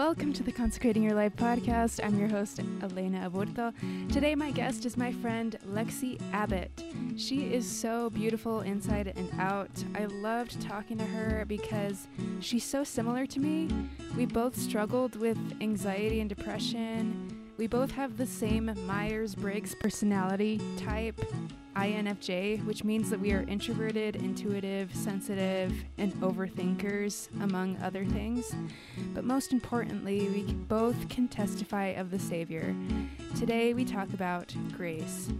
Welcome to the Consecrating Your Life podcast. I'm your host, Elena Aburto. Today, my guest is my friend Lexi Abbott. She is so beautiful inside and out. I loved talking to her because she's so similar to me. We both struggled with anxiety and depression. We both have the same Myers Briggs personality type, INFJ, which means that we are introverted, intuitive, sensitive, and overthinkers, among other things. But most importantly, we both can testify of the Savior. Today, we talk about grace.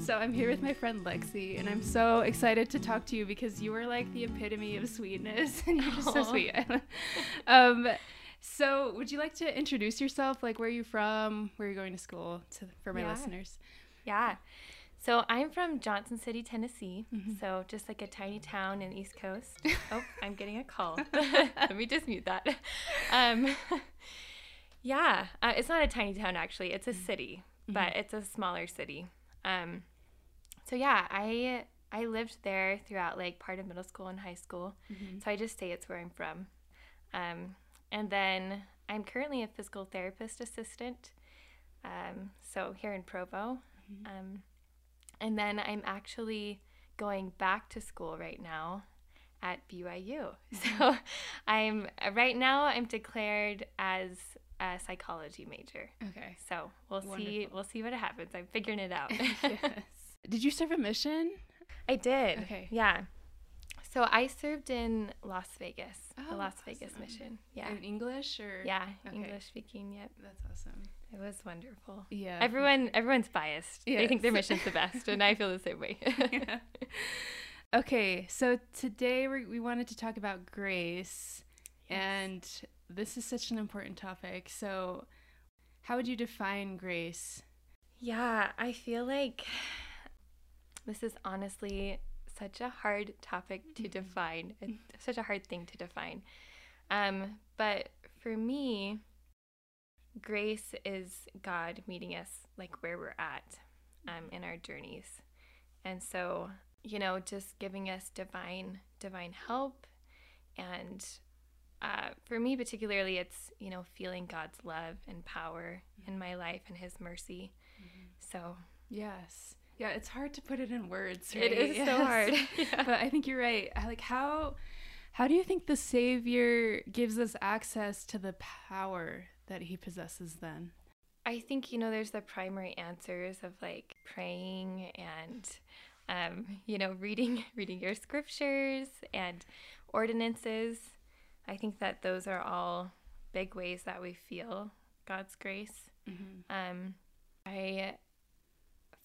So, I'm here with my friend Lexi, and I'm so excited to talk to you because you are like the epitome of sweetness, and you're just so sweet. um, so, would you like to introduce yourself? Like, where are you from? Where are you going to school? To for my Yeah. listeners. Yeah. So I'm from Johnson City, Tennessee. Mhm. So just like a tiny town in the East Coast. oh, I'm getting a call. Let me just mute that. Um, yeah, uh, it's not a tiny town actually. It's a city, but it's a smaller city. Um, so yeah, I I lived there throughout like part of middle school and high school. Mhm. So I just say it's where I'm from. Um, and then I'm currently a physical therapist assistant. Um, so here in Provo. Um, and then I'm actually going back to school right now at BYU. So I'm right now I'm declared as a psychology major. Okay. So we'll see we'll see what happens. I'm figuring it out. yes. Did you serve a mission? I did. Okay. Yeah. So I served in Las Vegas, Oh, the Las Vegas mission. Yeah. In English or? Yeah, Okay. English speaking. Yep, That's awesome. it was wonderful. Yeah. Everyone, everyone's biased. They think their mission's the best, and I feel the same way. Yeah. Okay, so today we we wanted to talk about grace, and this is such an important topic. So, how would you define grace? Yeah, I feel like this is honestly such a hard topic to define. It's such a hard thing to define. Um, but for me, grace is God meeting us like where we're at um, in our journeys. And so, you know, just giving us divine divine help and uh, for me particularly it's you know feeling god's love and power in my life and his mercy so Yes. Yeah, it's hard to put it in words. It Right? is so hard. Yeah. But I think you're right. Like how how do you think the Savior gives us access to the power that he possesses then? I think you know there's the primary answers of like praying and um, you know reading reading your scriptures and ordinances. I think that those are all big ways that we feel God's grace. Mm-hmm. Um, I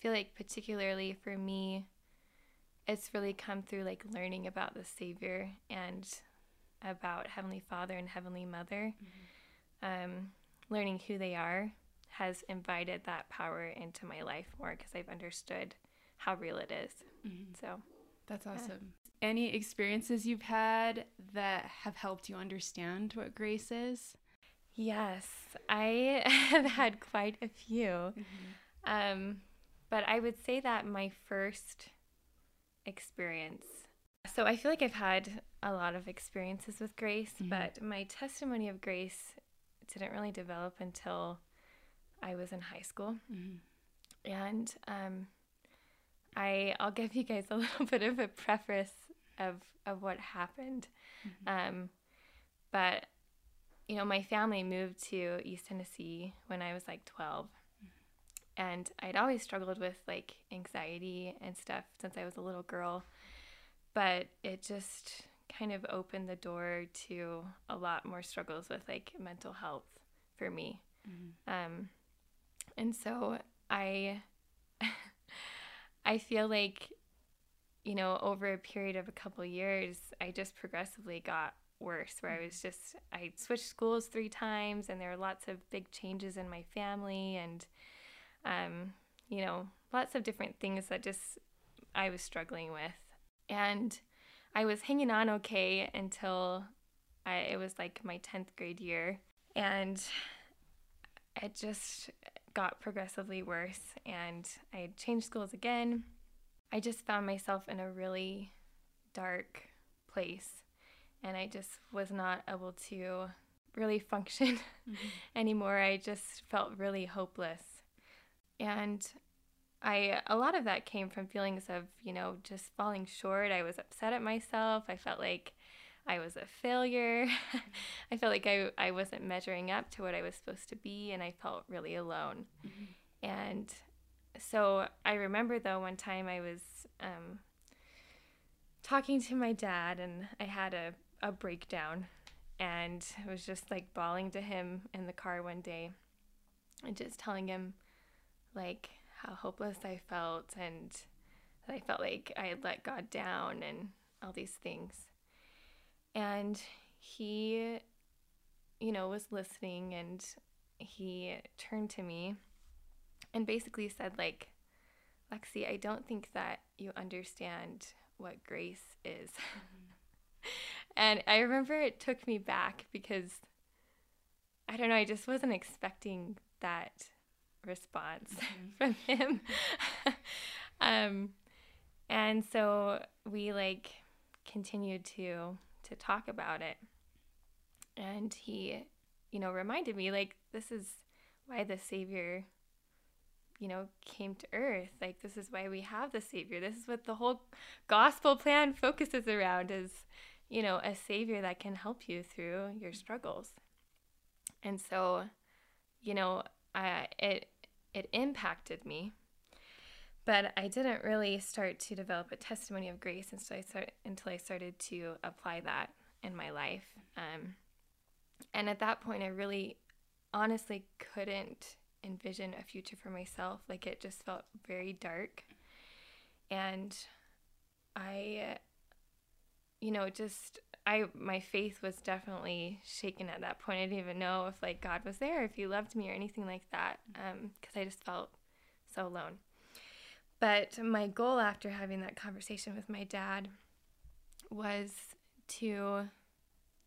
feel like particularly for me, it's really come through like learning about the Savior and about Heavenly Father and Heavenly Mother. Um, learning who they are has invited that power into my life more because I've understood how real it is. Mm-hmm. So That's awesome. Any experiences you've had that have helped you understand what grace is? yes, I have had quite a few. Um, but I would say that my first experience. So I feel like I've had a lot of experiences with grace, Mhm. but my testimony of grace didn't really develop until I was in high school. Mm-hmm. And um, I I'll give you guys a little bit of a preface of of what happened. Um, but you know, my family moved to East Tennessee when I was like 12. And I'd always struggled with like anxiety and stuff since I was a little girl. But it just kind of opened the door to a lot more struggles with like mental health for me. Um, and so I I feel like you know over a period of a couple years I just progressively got worse where I was just I switched schools 3 times and there were lots of big changes in my family and um you know lots of different things that just I was struggling with and I was hanging on okay until I it was like my 10th grade year and it just got progressively worse and I changed schools again. I just found myself in a really dark place and I just was not able to really function mm-hmm. anymore. I just felt really hopeless. And I a lot of that came from feelings of, you know, just falling short. I was upset at myself. I felt like I was a failure. I felt like I, I wasn't measuring up to what I was supposed to be, and I felt really alone. Mm-hmm. And so I remember, though, one time I was um, talking to my dad, and I had a, a breakdown, and I was just like bawling to him in the car one day, and just telling him, like, how hopeless I felt, and that I felt like I had let God down, and all these things and he, you know, was listening and he turned to me and basically said, like, Lexi, I don't think that you understand what grace is. Mm-hmm. and I remember it took me back because I don't know, I just wasn't expecting that response mm-hmm. from him. um, and so we like continued to to talk about it. And he, you know, reminded me like this is why the savior you know came to earth like this is why we have the savior this is what the whole gospel plan focuses around is you know a savior that can help you through your struggles and so you know I, it it impacted me but I didn't really start to develop a testimony of grace until I, start, until I started to apply that in my life. Um, and at that point, I really honestly couldn't envision a future for myself. Like it just felt very dark. And I, you know, just I my faith was definitely shaken at that point. I didn't even know if like God was there, if He loved me or anything like that, because um, I just felt so alone. But my goal after having that conversation with my dad was to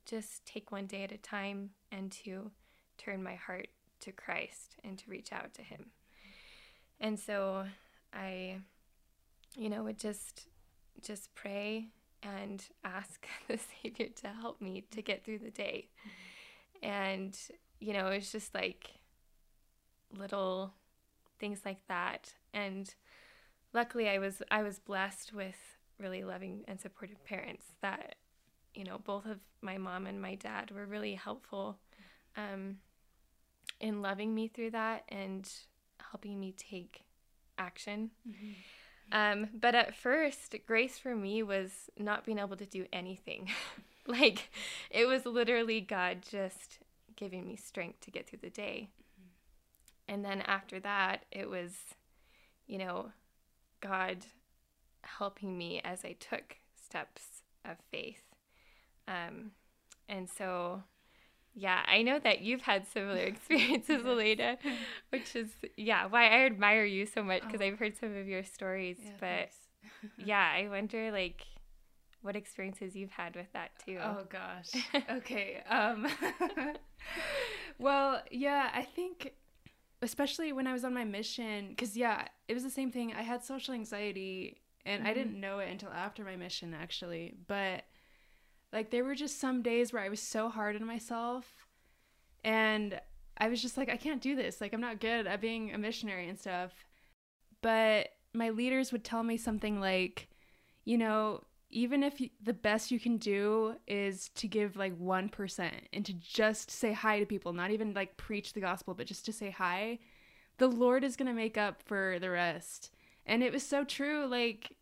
just take one day at a time and to turn my heart to Christ and to reach out to Him. And so I, you know, would just just pray and ask the Savior to help me to get through the day. And, you know, it's just like little things like that. And luckily I was I was blessed with really loving and supportive parents that you know both of my mom and my dad were really helpful um, in loving me through that and helping me take action. Mm-hmm. Um, but at first, grace for me was not being able to do anything. like it was literally God just giving me strength to get through the day. Mm-hmm. And then after that, it was, you know, God helping me as I took steps of faith. Um, and so, yeah, I know that you've had similar experiences, Elena, which is, yeah, why I admire you so much because oh. I've heard some of your stories. Yeah, but yeah, I wonder, like, what experiences you've had with that too. Oh gosh. Okay. um Well, yeah, I think especially when I was on my mission, because yeah, it was the same thing. I had social anxiety, and mm-hmm. I didn't know it until after my mission, actually. But like, there were just some days where I was so hard on myself, and I was just like, I can't do this. Like, I'm not good at being a missionary and stuff. But my leaders would tell me something like, you know, even if you, the best you can do is to give like 1% and to just say hi to people, not even like preach the gospel, but just to say hi, the Lord is going to make up for the rest. And it was so true. Like,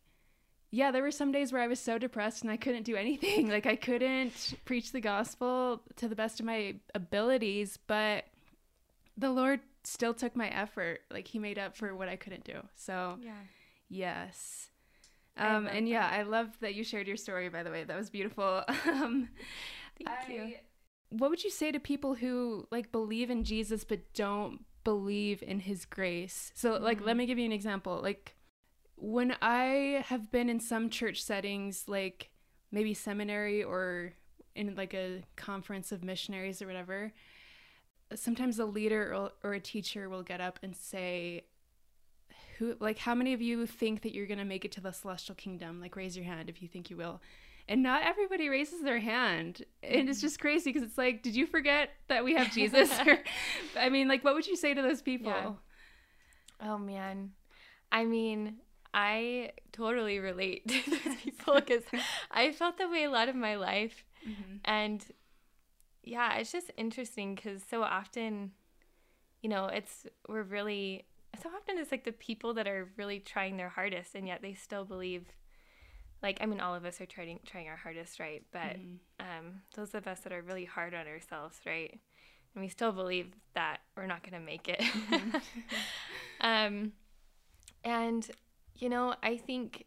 yeah, there were some days where I was so depressed and I couldn't do anything. Like, I couldn't preach the gospel to the best of my abilities, but the Lord still took my effort. Like, He made up for what I couldn't do. So, yeah. yes. Um, and yeah, I love that you shared your story, by the way. That was beautiful. um, Thank I, you. What would you say to people who like believe in Jesus but don't believe in his grace? So, mm-hmm. like, let mm-hmm. me give you an example. Like, when I have been in some church settings, like maybe seminary or in like a conference of missionaries or whatever, sometimes a leader or, or a teacher will get up and say, who like how many of you think that you're going to make it to the celestial kingdom? Like raise your hand if you think you will. And not everybody raises their hand. And it's mm-hmm. just crazy because it's like did you forget that we have jesus? I mean like what would you say to those people? Yeah. oh man. I mean i totally relate to those people because i felt that way a lot of my life mm-hmm. and yeah it's just interesting because so often you know it's we're really so often it's like the people that are really trying their hardest and yet they still believe like I mean all of us are trying trying our hardest, right? But mm-hmm. um, those of us that are really hard on ourselves, right? And we still believe that we're not going to make it. Mm-hmm. um, and you know, I think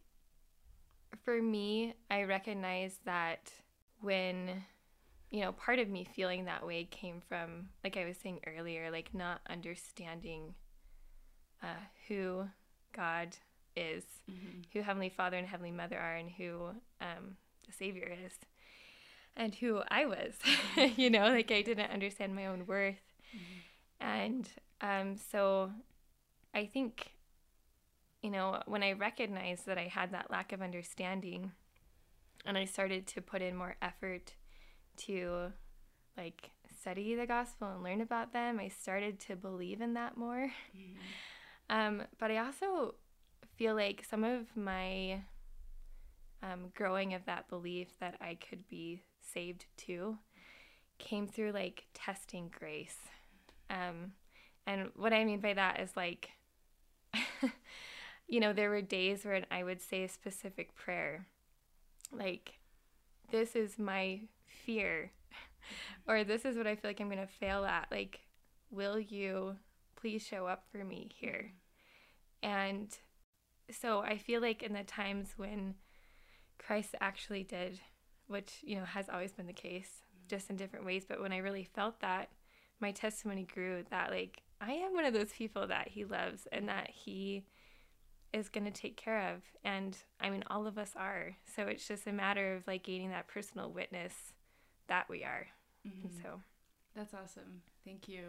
for me, I recognize that when you know, part of me feeling that way came from like I was saying earlier, like not understanding uh, who God is, mm-hmm. who Heavenly Father and Heavenly Mother are, and who um, the Savior is, and who I was. You know, like I didn't understand my own worth. Mm-hmm. And um, so I think, you know, when I recognized that I had that lack of understanding and I started to put in more effort to like study the gospel and learn about them, I started to believe in that more. Mm-hmm. Um, but I also feel like some of my um, growing of that belief that I could be saved too came through like testing grace. Um, and what I mean by that is like, you know, there were days when I would say a specific prayer, like, this is my fear, or this is what I feel like I'm going to fail at. Like, will you please show up for me here? And so I feel like in the times when Christ actually did, which, you know, has always been the case, just in different ways, but when I really felt that, my testimony grew that, like, I am one of those people that he loves and that he is going to take care of. And I mean, all of us are. So it's just a matter of like gaining that personal witness that we are. Mm-hmm. so that's awesome. Thank you.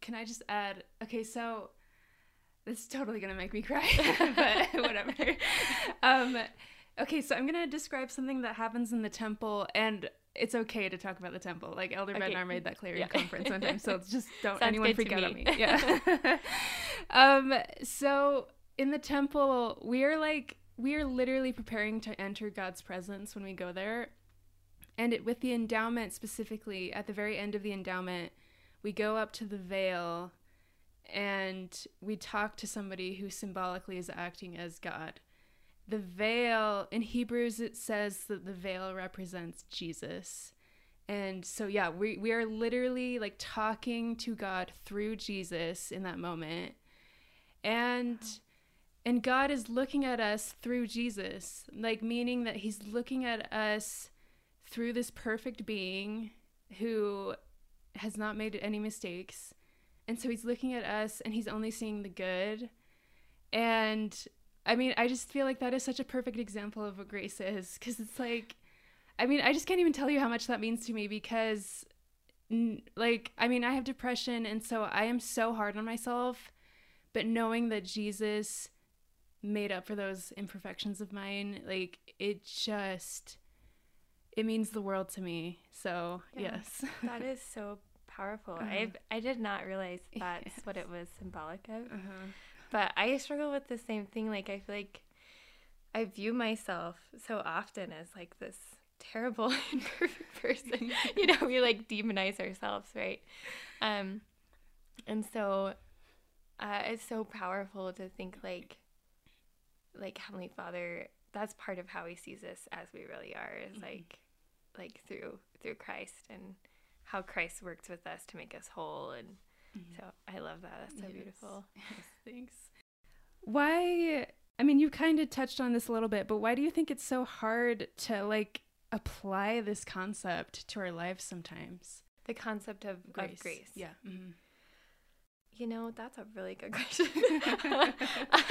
Can I just add? Okay, so this is totally gonna make me cry, but whatever. Um, okay, so I'm gonna describe something that happens in the temple, and it's okay to talk about the temple. Like Elder okay. Bednar made that clear yeah. in conference one time, so just don't Sounds anyone freak out me. on me. Yeah. um, so in the temple, we are like we are literally preparing to enter God's presence when we go there. And it, with the endowment specifically, at the very end of the endowment, we go up to the veil and we talk to somebody who symbolically is acting as God. The veil, in Hebrews, it says that the veil represents Jesus. And so, yeah, we, we are literally like talking to God through Jesus in that moment. And. And God is looking at us through Jesus, like meaning that He's looking at us through this perfect being who has not made any mistakes and so he's looking at us and he's only seeing the good. And I mean, I just feel like that is such a perfect example of what grace is because it's like, I mean, I just can't even tell you how much that means to me because, like, I mean, I have depression and so I am so hard on myself. But knowing that Jesus made up for those imperfections of mine, like, it just, it means the world to me. So, yeah, yes. that is so powerful. Uh-huh. I I did not realize that's yes. what it was symbolic of. Uh-huh. But I struggle with the same thing. Like I feel like I view myself so often as like this terrible imperfect person. you know, we like demonize ourselves, right? Um, and so uh, it's so powerful to think like like Heavenly Father. That's part of how He sees us as we really are. Is mm-hmm. like like through through Christ and how Christ works with us to make us whole. And mm-hmm. so I love that. That's so yes. beautiful. Yes, thanks. Why? I mean, you kind of touched on this a little bit, but why do you think it's so hard to like apply this concept to our lives sometimes? The concept of grace. Of grace. Yeah. Mm-hmm. You know, that's a really good question.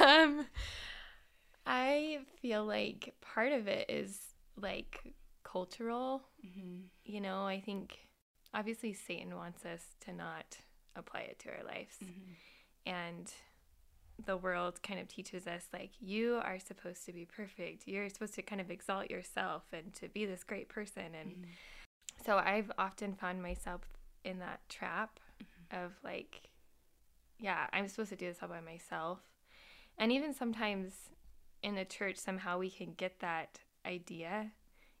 um, I feel like part of it is like cultural. Mm-hmm. You know, I think obviously Satan wants us to not apply it to our lives. Mm-hmm. And the world kind of teaches us like you are supposed to be perfect you're supposed to kind of exalt yourself and to be this great person and mm-hmm. so i've often found myself in that trap mm-hmm. of like yeah i'm supposed to do this all by myself and even sometimes in the church somehow we can get that idea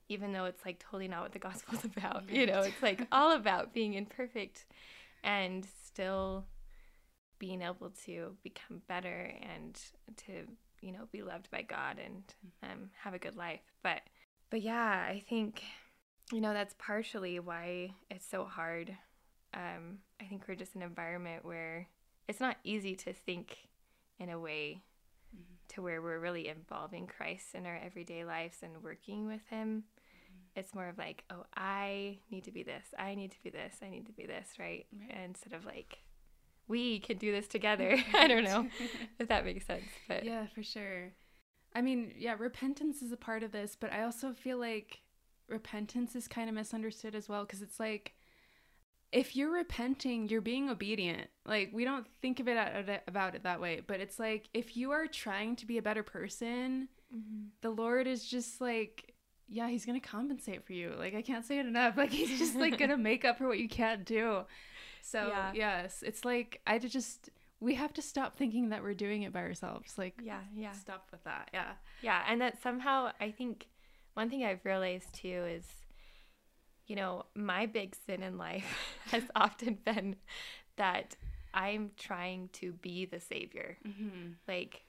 even though it's like totally not what the gospel's about you know? It's like all about being imperfect and still being able to become better and to you know be loved by god and um, have a good life. But but yeah i think you know that's partially why it's so hard. Um, i think we're just an environment where it's not easy to think in a way mm-hmm. To where we're really involving christ in our everyday lives and working with him it's more of like oh i need to be this i need to be this i need to be this right, right. instead of like we can do this together. I don't know if that makes sense, but yeah, for sure. I mean, yeah, repentance is a part of this, but I also feel like repentance is kind of misunderstood as well because it's like if you're repenting, you're being obedient. Like we don't think of it about it that way, but it's like if you are trying to be a better person, mm-hmm. the Lord is just like yeah, he's going to compensate for you. Like I can't say it enough. Like he's just like going to make up for what you can't do. So yeah. yes, it's like I just we have to stop thinking that we're doing it by ourselves. Like yeah, yeah. Stop with that. Yeah. Yeah, and that somehow I think one thing I've realized too is you know, my big sin in life has often been that I'm trying to be the savior. Mm-hmm. Like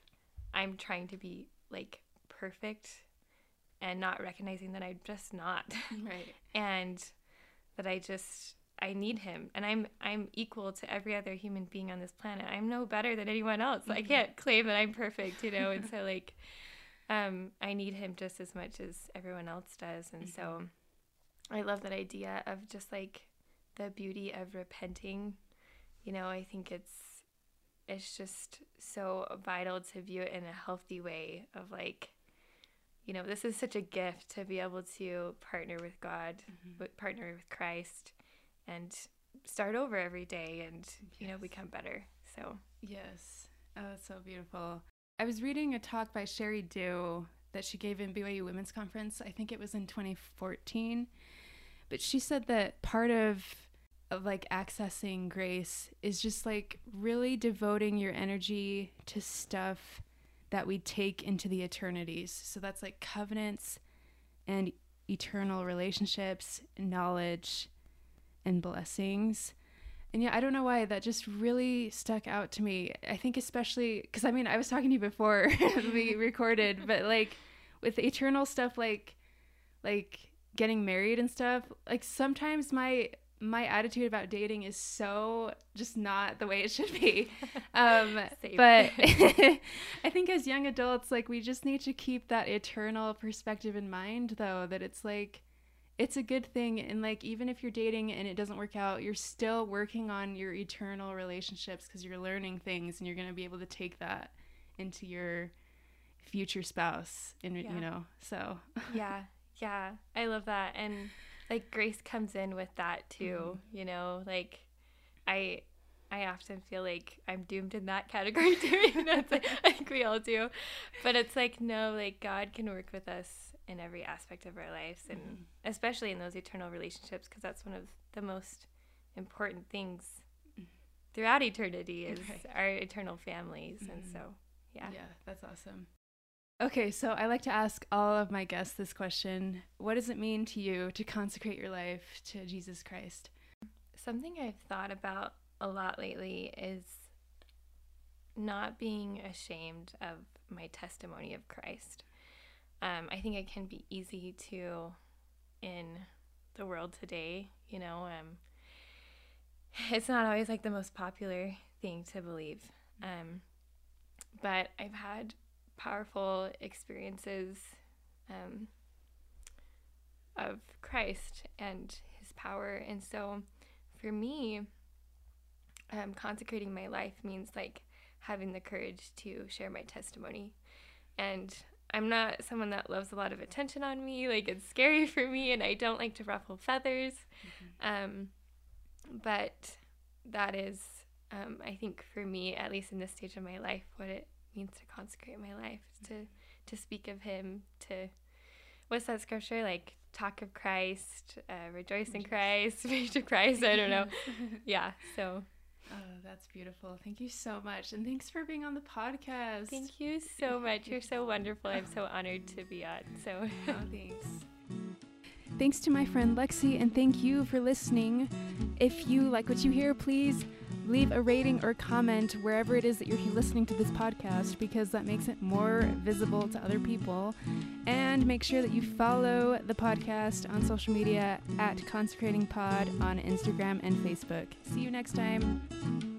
I'm trying to be like perfect and not recognizing that I'm just not. Right. and that I just I need him and I'm I'm equal to every other human being on this planet. I'm no better than anyone else. Mm-hmm. I can't claim that I'm perfect, you know, and so like um I need him just as much as everyone else does. And mm-hmm. so I love that idea of just like the beauty of repenting. You know, I think it's it's just so vital to view it in a healthy way of like you know, this is such a gift to be able to partner with God, mm-hmm. partner with Christ and start over every day and yes. you know become better so yes oh it's so beautiful i was reading a talk by Sheri Dew that she gave in byu women's conference i think it was in 2014 but she said that part of of like accessing grace is just like really devoting your energy to stuff that we take into the eternities so that's like covenants and eternal relationships knowledge and blessings. And yeah, I don't know why that just really stuck out to me. I think especially because I mean I was talking to you before we recorded, but like with eternal stuff like like getting married and stuff, like sometimes my my attitude about dating is so just not the way it should be. Um, but I think as young adults, like we just need to keep that eternal perspective in mind, though, that it's like it's a good thing and like even if you're dating and it doesn't work out you're still working on your eternal relationships because you're learning things and you're going to be able to take that into your future spouse and yeah. you know so yeah yeah i love that and like grace comes in with that too mm-hmm. you know like i I often feel like I'm doomed in that category too. you know, like, I think we all do. But it's like, no, like God can work with us in every aspect of our lives and mm-hmm. especially in those eternal relationships because that's one of the most important things mm-hmm. throughout eternity is right. our eternal families mm-hmm. and so yeah yeah that's awesome okay so i like to ask all of my guests this question. What does it mean to you to consecrate your life to jesus christ? Something i've thought about a lot lately is not being ashamed of my testimony of christ. Um, I think it can be easy to in the world today, you know, um, it's not always like the most popular thing to believe. Um, but I've had powerful experiences um, of Christ and his power. And so for me, um, consecrating my life means like having the courage to share my testimony. And I'm not someone that loves a lot of attention on me. Like it's scary for me, and I don't like to ruffle feathers. Mm-hmm. Um, but that is um, I think for me, at least in this stage of my life, what it means to consecrate my life is to to speak of Him. To what's that scripture like? Talk of Christ, uh, rejoice in Christ, speak to Christ. I don't know. yeah. So. Oh, that's beautiful. Thank you so much. And thanks for being on the podcast. Thank you so much. You're so wonderful. I'm so honored to be on. So, oh, thanks. Thanks to my friend Lexi, and thank you for listening. If you like what you hear, please leave a rating or comment wherever it is that you're listening to this podcast because that makes it more visible to other people. And make sure that you follow the podcast on social media at Consecrating Pod on Instagram and Facebook. See you next time.